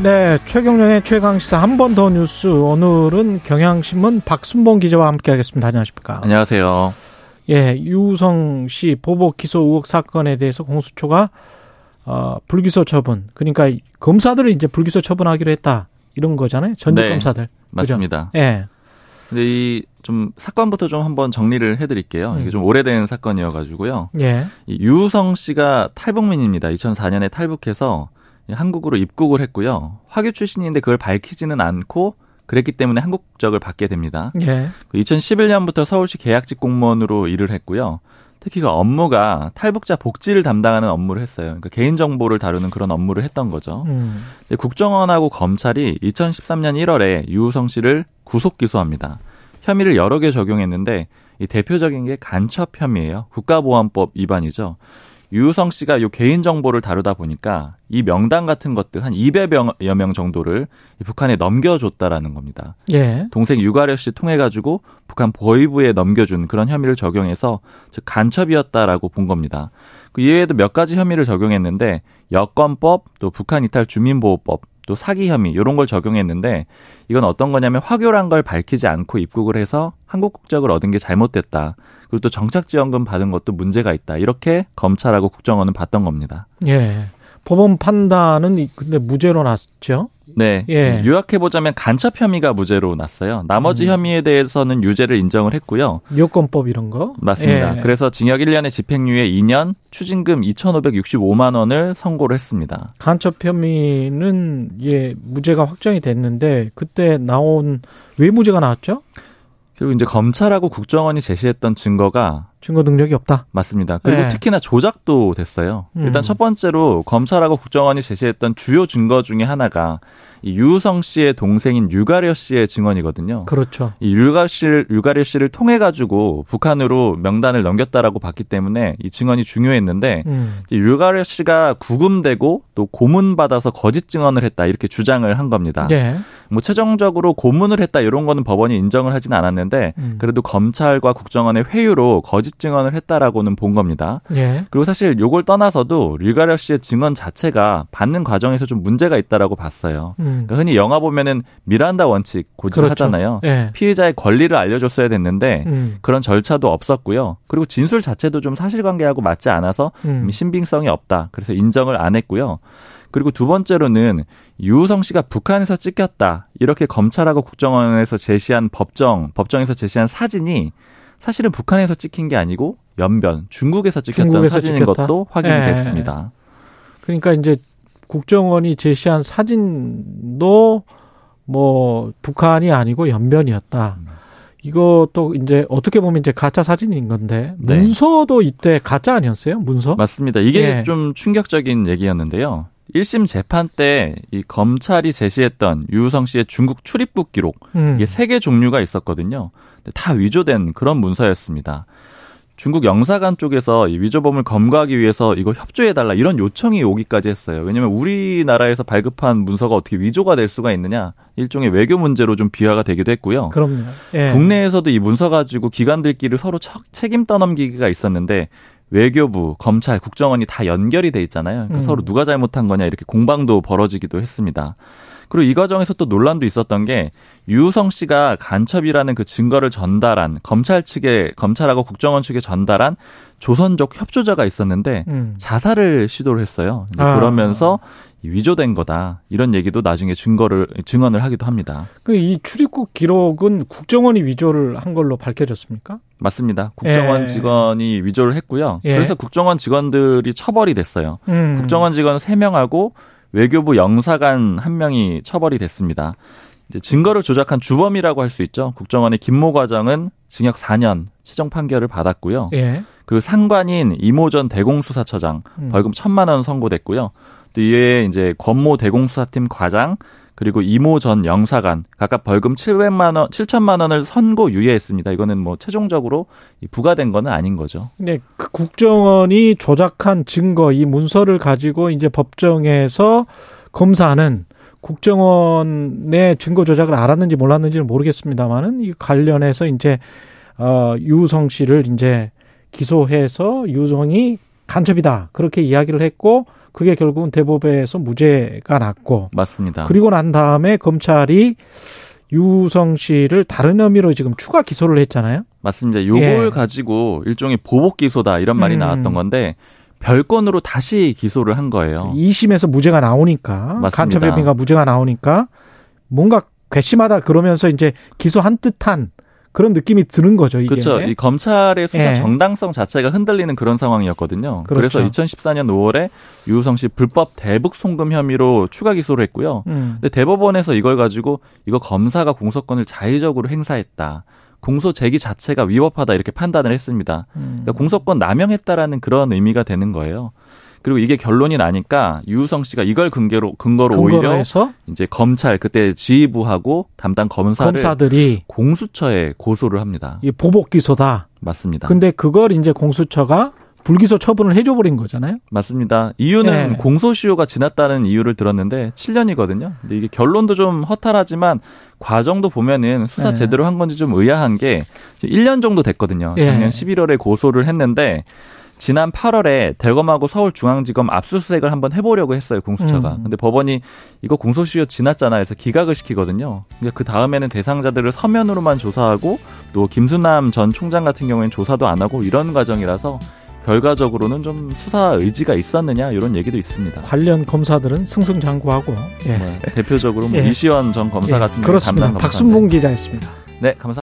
네, 최경영의 최강시사 한 번 더 뉴스. 오늘은 경향신문 박순봉 기자와 함께하겠습니다. 안녕하십니까? 안녕하세요. 예, 유성 씨 보복 기소 의혹 사건에 대해서 공수처가 어, 불기소 처분. 그러니까 검사들을 이제 불기소 처분하기로 했다. 이런 거잖아요. 전직 네, 검사들. 맞습니다. 그죠? 예. 근데 이 좀 사건부터 좀 한번 정리를 해드릴게요. 이게 음. 좀 오래된 사건이어가지고요. 예. 이 유성 씨가 탈북민입니다. 2004년에 탈북해서 한국으로 입국을 했고요. 화교 출신인데 그걸 밝히지는 않고 그랬기 때문에 한국 국적을 받게 됩니다. 예. 2011년부터 서울시 계약직 공무원으로 일을 했고요. 특히 그 업무가 탈북자 복지를 담당하는 업무를 했어요. 그러니까 개인정보를 다루는 그런 업무를 했던 거죠. 음. 근데 국정원하고 검찰이 2013년 1월에 유우성 씨를 구속 기소합니다. 혐의를 여러 개 적용했는데 이 대표적인 게 간첩 혐의예요. 국가보안법 위반이죠. 유우성 씨가 요 개인 정보를 다루다 보니까 이 명단 같은 것들 한 200여 명 정도를 이 북한에 넘겨줬다라는 겁니다. 예. 동생 유가려 씨 통해 가지고 북한 보위부에 넘겨준 그런 혐의를 적용해서 즉 간첩이었다라고 본 겁니다. 그 이외에도 몇 가지 혐의를 적용했는데 여권법 또 북한 이탈 주민보호법 또 사기 혐의 이런 걸 적용했는데 이건 어떤 거냐면 화교란 걸 밝히지 않고 입국을 해서 한국 국적을 얻은 게 잘못됐다. 그리고 또 정착지원금 받은 것도 문제가 있다. 이렇게 검찰하고 국정원은 봤던 겁니다. 예. 법원 판단은 이- 근데 무죄로 났죠. 네. 예. 요약해 보자면 간첩 혐의가 무죄로 났어요. 나머지 음. 혐의에 대해서는 유죄를 인정을 했고요. 여권법 이런 거. 맞습니다. 예. 그래서 징역 1년에 집행유예 2년, 추징금 2,565만 원을 선고를 했습니다. 간첩 혐의는 예 무죄가 확정이 됐는데 그때 나온 왜 무죄가 나왔죠? 그리고 이제 검찰하고 국정원이 제시했던 증거가 증거 능력이 없다. 맞습니다. 그리고 네. 특히나 조작도 됐어요. 음. 일단 첫 번째로 검찰하고 국정원이 제시했던 주요 증거 중에 하나가 이 유성 씨의 동생인 유가려 씨의 증언이거든요. 그렇죠. 이 유가 씨를 유가려 씨를 통해 가지고 북한으로 명단을 넘겼다라고 봤기 때문에 이 증언이 중요했는데 음. 이 율가려 씨가 구금되고 또 고문 받아서 거짓 증언을 했다 이렇게 주장을 한 겁니다. 예. 뭐 최종적으로 고문을 했다 이런 거는 법원이 인정을 하진 않았는데 음. 그래도 검찰과 국정원의 회유로 거짓 증언을 했다라고는 본 겁니다. 예. 그리고 사실 요걸 떠나서도 류가려 씨의 증언 자체가 받는 과정에서 좀 문제가 있다라고 봤어요. 음. 그러니까 흔히 영화 보면은 미란다 원칙 고지하잖아요. 예. 피해자의 권리를 알려줬어야 됐는데 음. 그런 절차도 없었고요. 그리고 진술 자체도 좀 사실관계하고 맞지 않아서 음. 신빙성이 없다. 그래서 인정을 안 했고요. 그리고 두 번째로는 유우성 씨가 북한에서 찍혔다. 이렇게 검찰하고 국정원에서 제시한 법정, 법정에서 제시한 사진이 사실은 북한에서 찍힌 게 아니고 연변, 중국에서 찍혔던 중국에서 사진인 찍혔다? 것도 확인이 예. 됐습니다. 그러니까 이제 국정원이 제시한 사진도 뭐 북한이 아니고 연변이었다. 음. 이것도 이제 어떻게 보면 이제 가짜 사진인 건데 네. 문서도 이때 가짜 아니었어요? 문서? 맞습니다. 이게 예. 좀 충격적인 얘기였는데요. 1심 재판 때 이 검찰이 제시했던 유우성 씨의 중국 출입국 기록 음. 이게 세 개 종류가 있었거든요. 다 위조된 그런 문서였습니다. 중국 영사관 쪽에서 이 위조범을 검거하기 위해서 이거 협조해달라 이런 요청이 오기까지 했어요. 왜냐면 우리나라에서 발급한 문서가 어떻게 위조가 될 수가 있느냐 일종의 외교 문제로 좀 비화가 되기도 했고요. 그럼요. 예. 국내에서도 이 문서 가지고 기관들끼리 서로 척- 책임 떠넘기기가 있었는데 외교부, 검찰, 국정원이 다 연결이 돼 있잖아요. 그러니까 음. 서로 누가 잘못한 거냐 이렇게 공방도 벌어지기도 했습니다. 그리고 이 과정에서 또 논란도 있었던 게 유우성 씨가 간첩이라는 그 증거를 전달한 검찰 측에 검찰하고 국정원 측에 전달한 조선족 협조자가 있었는데 음. 자살을 시도를 했어요. 아. 그러면서 이 위조된 거다 이런 얘기도 나중에 증거를 증언을 하기도 합니다. 그이 출입국 기록은 국정원이 위조를 한 걸로 밝혀졌습니까? 맞습니다. 국정원 예. 직원이 위조를 했고요. 예. 그래서 국정원 직원들이 처벌이 됐어요. 음. 국정원 직원 3명하고 외교부 영사관 1명이 처벌이 됐습니다. 이제 증거를 조작한 주범이라고 할 수 있죠. 국정원의 김모 과장은 징역 4년 최종 판결을 받았고요. 예. 그리고 상관인 이모 전 대공수사처장 음. 벌금 1천만 원 선고됐고요. 또 이외에 이제 권모 대공수사팀 과장 그리고 이모 전 영사관 각각 벌금 700만 원, 7천만 원을 선고 유예했습니다. 이거는 뭐 최종적으로 부과된 거는 아닌 거죠. 네, 그 국정원이 조작한 증거 이 문서를 가지고 이제 법정에서 검사는 국정원의 증거 조작을 알았는지 몰랐는지는 모르겠습니다만은 이 관련해서 이제 어 유성 씨를 이제 기소해서 유성이 간첩이다 그렇게 이야기를 했고 그게 결국은 대법에서 무죄가 났고 맞습니다. 그리고 난 다음에 검찰이 유성 씨를 다른 혐의로 지금 추가 기소를 했잖아요. 맞습니다. 요걸 예. 가지고 일종의 보복 기소다 이런 말이 음. 나왔던 건데 별건으로 다시 기소를 한 거예요. 2심에서 무죄가 나오니까 간첩 혐의가 무죄가 나오니까 뭔가 괘씸하다 그러면서 이제 기소한 듯한 그런 느낌이 드는 거죠. 이게. 그렇죠. 이 검찰의 수사 예. 정당성 자체가 흔들리는 그런 상황이었거든요. 그렇죠. 그래서 2014년 5월에 유우성 씨 불법 대북 송금 혐의로 추가 기소를 했고요. 음. 근데 대법원에서 이걸 가지고 이거 검사가 공소권을 자의적으로 행사했다. 공소 제기 자체가 위법하다 이렇게 판단을 했습니다. 음. 그러니까 공소권 남용했다라는 그런 의미가 되는 거예요. 그리고 이게 결론이 나니까 유우성 씨가 이걸 근거로 근거로 오히려 해서? 이제 검찰 그때 지휘부하고 담당 검사를 검사들이 공수처에 고소를 합니다. 이 보복 기소다. 맞습니다. 근데 그걸 이제 공수처가 불기소 처분을 해줘 버린 거잖아요. 맞습니다. 이유는 네. 공소시효가 지났다는 이유를 들었는데 7년이거든요. 근데 이게 결론도 좀 허탈하지만 과정도 보면은 수사 네. 제대로 한 건지 좀 의아한 게 1년 정도 됐거든요. 네. 작년 11월에 고소를 했는데 지난 8월에 대검하고 서울중앙지검 압수수색을 한번 해보려고 했어요 공수처가. 음. 근데 법원이 이거 공소시효 지났잖아 해서 기각을 시키거든요. 그러니까 그 다음에는 대상자들을 서면으로만 조사하고 또 김수남 전 총장 같은 경우에는 조사도 안 하고 이런 과정이라서 결과적으로는 좀 수사 의지가 있었느냐 이런 얘기도 있습니다. 관련 검사들은 승승장구하고 예. 네, 대표적으로 뭐 예. 이시원 전 검사 예. 같은 경우 그렇습니다. 담당 박순봉 기자였습니다. 네, 감사합니다.